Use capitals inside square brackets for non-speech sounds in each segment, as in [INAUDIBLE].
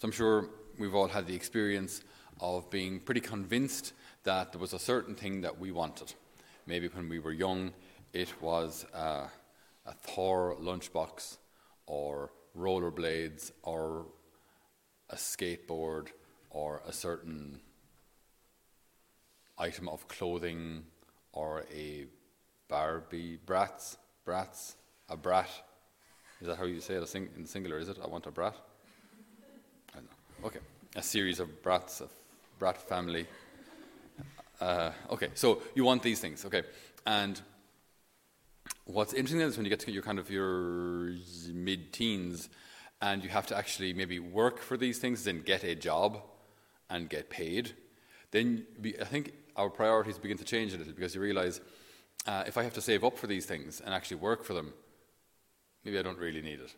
So I'm sure we've all had the experience of being pretty convinced that there was a certain thing that we wanted. Maybe when we were young, it was uh, a Thor lunchbox or rollerblades or a skateboard or a certain item of clothing or a Barbie brats brats a brat. Is that how you say it in singular? Is it? I want a brat. I don't know. Okay, a series of brats, a brat family. Uh, okay, so you want these things. Okay, and what's interesting is when you get to your kind of your mid-teens, and you have to actually maybe work for these things, then get a job and get paid. Then I think our priorities begin to change a little because you realize uh, if I have to save up for these things and actually work for them, maybe I don't really need it.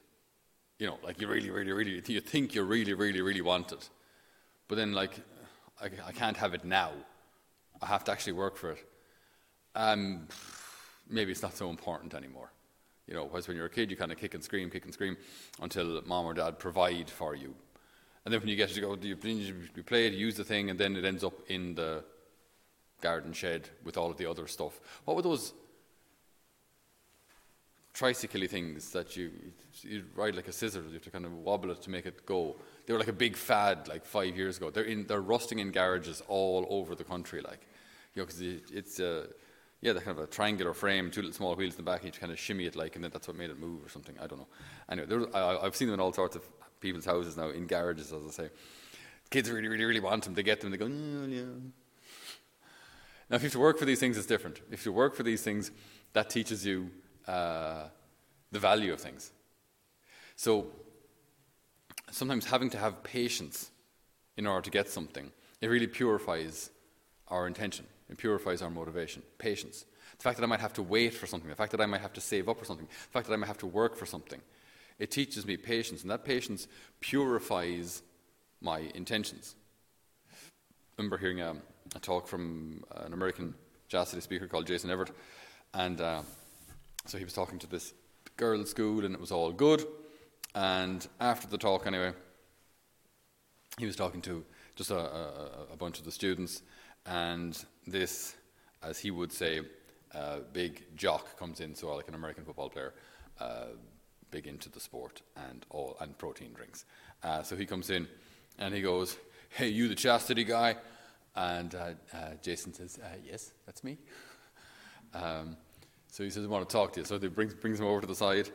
You know, like you really, really, really, you think you really, really, really want it. But then, like, I, I can't have it now. I have to actually work for it. Um, maybe it's not so important anymore. You know, whereas when you're a kid, you kind of kick and scream, kick and scream until mom or dad provide for you. And then when you get to go, you, you play it, use the thing, and then it ends up in the garden shed with all of the other stuff. What were those tricycle things that you you ride like a scissors? You have to kind of wobble it to make it go. They were like a big fad like five years ago. They're in they're rusting in garages all over the country, like you know, because it, it's a yeah, they kind of a triangular frame, two little small wheels in the back, and you kind of shimmy it like, and that's what made it move or something. I don't know. Anyway, was, I, I've seen them in all sorts of people's houses now, in garages, as I say. Kids really, really, really want them. They get them, they go, yeah. Now, if you have to work for these things, it's different. If you work for these things, that teaches you uh, the value of things. So, sometimes having to have patience in order to get something, it really purifies our intention. It purifies our motivation. Patience. The fact that I might have to wait for something, the fact that I might have to save up for something, the fact that I might have to work for something, it teaches me patience, and that patience purifies my intentions. I remember hearing a, a talk from an American chastity speaker called Jason Evert, and uh, so he was talking to this girls' school, and it was all good. And after the talk, anyway, he was talking to just a, a, a bunch of the students, and this, as he would say, uh, big jock comes in, so like an American football player, uh, big into the sport and all and protein drinks. Uh, so he comes in and he goes, "Hey, you the chastity guy?" And uh, uh, Jason says, uh, "Yes, that's me." [LAUGHS] Um, so he says, "I want to talk to you." So he brings brings him over to the side,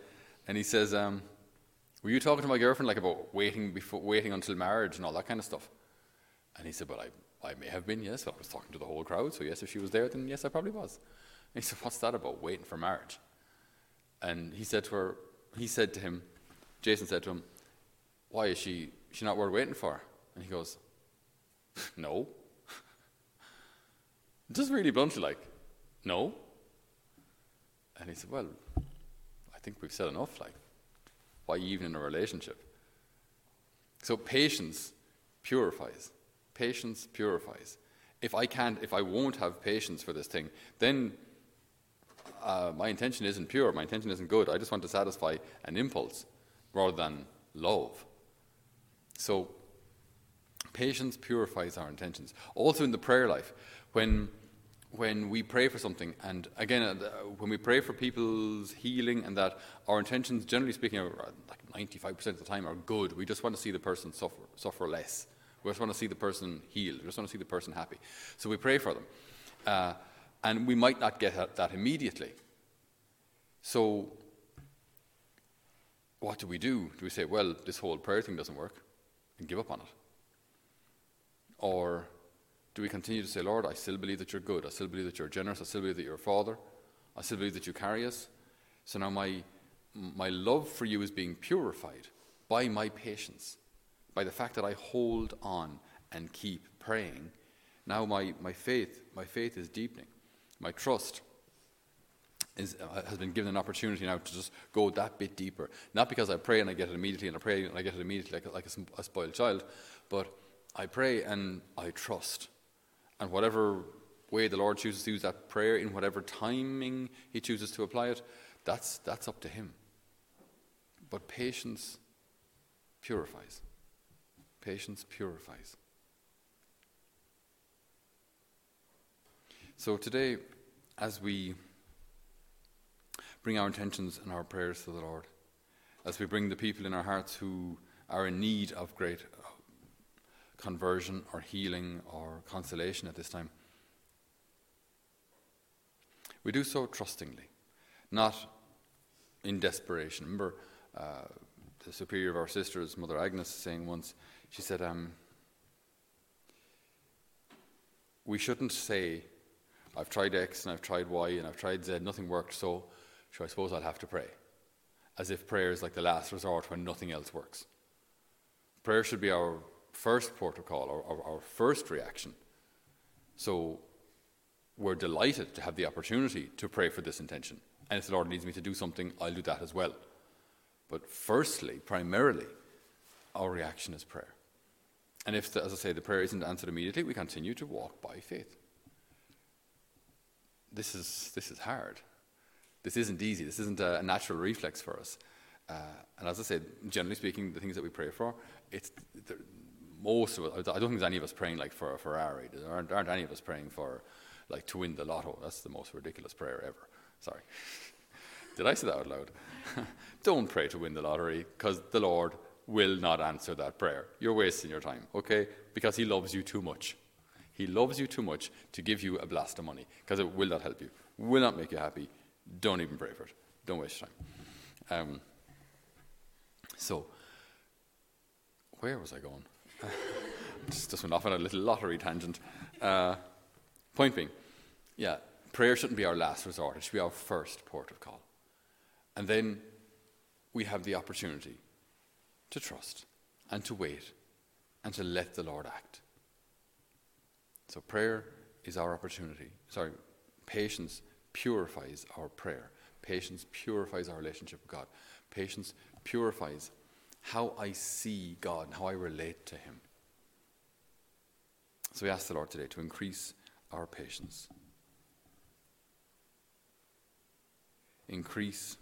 and he says, um, "Were you talking to my girlfriend like about waiting before waiting until marriage and all that kind of stuff?" And he said, "Well, I I may have been, yes. I was talking to the whole crowd, so yes, if she was there, then yes, I probably was." And he said, "What's that about waiting for marriage?" And he said to her, he said to him, Jason said to him, Why is she, she not worth waiting for? And he goes, [LAUGHS] No. [LAUGHS] Just really bluntly, like, No. And he said, Well, I think we've said enough. Like, why even in a relationship? So patience purifies. Patience purifies. If I can't, if I won't have patience for this thing, then uh, my intention isn't pure, my intention isn't good. I just want to satisfy an impulse rather than love. So, patience purifies our intentions. Also, in the prayer life, when when we pray for something, and again, uh, when we pray for people's healing, and that our intentions, generally speaking, are uh, like 95% of the time are good. We just want to see the person suffer, suffer less. We just want to see the person healed. We just want to see the person happy. So we pray for them. Uh, and we might not get that immediately. So, what do we do? Do we say, well, this whole prayer thing doesn't work and give up on it? Or do we continue to say, Lord, I still believe that you're good. I still believe that you're generous. I still believe that you're a father. I still believe that you carry us. So now my, my love for you is being purified by my patience, by the fact that I hold on and keep praying. Now my, my faith, my faith is deepening my trust is, uh, has been given an opportunity now to just go that bit deeper. Not because I pray and I get it immediately, and I pray and I get it immediately like, like a, a spoiled child, but I pray and I trust. And whatever way the Lord chooses to use that prayer, in whatever timing He chooses to apply it, that's, that's up to Him. But patience purifies. Patience purifies. So today, as we bring our intentions and our prayers to the Lord, as we bring the people in our hearts who are in need of great conversion or healing or consolation at this time, we do so trustingly, not in desperation. Remember uh, the superior of our sisters, Mother Agnes, saying once, she said, um, We shouldn't say, I've tried X and I've tried Y and I've tried Z, nothing worked, so, so I suppose I'll have to pray. As if prayer is like the last resort when nothing else works. Prayer should be our first protocol, or our, first reaction. So we're delighted to have the opportunity to pray for this intention. And if the Lord needs me to do something, I'll do that as well. But firstly, primarily, our reaction is prayer. And if, the, as I say, the prayer isn't answered immediately, we continue to walk by faith. This is, this is hard. This isn't easy. This isn't a, a natural reflex for us. Uh, and as I said, generally speaking, the things that we pray for, it's most of it. I don't think there's any of us praying like for a Ferrari. There aren't, aren't any of us praying for like to win the lotto. That's the most ridiculous prayer ever. Sorry. [LAUGHS] Did I say that out loud? [LAUGHS] don't pray to win the lottery because the Lord will not answer that prayer. You're wasting your time, okay? Because He loves you too much. He loves you too much to give you a blast of money because it will not help you, will not make you happy. Don't even pray for it. Don't waste time. Um, so, where was I going? Just, just went off on a little lottery tangent. Uh, point being, yeah, prayer shouldn't be our last resort, it should be our first port of call. And then we have the opportunity to trust and to wait and to let the Lord act. So, prayer is our opportunity. Sorry, patience purifies our prayer. Patience purifies our relationship with God. Patience purifies how I see God and how I relate to Him. So we ask the Lord today to increase our patience, increase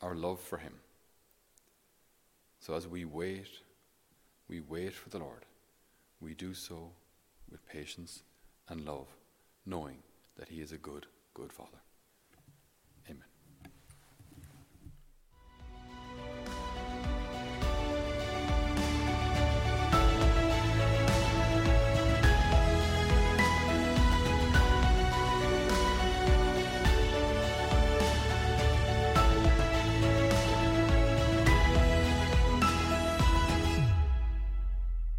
our love for Him. So as we wait, we wait for the Lord. We do so with patience and love, knowing that He is a good, good Father.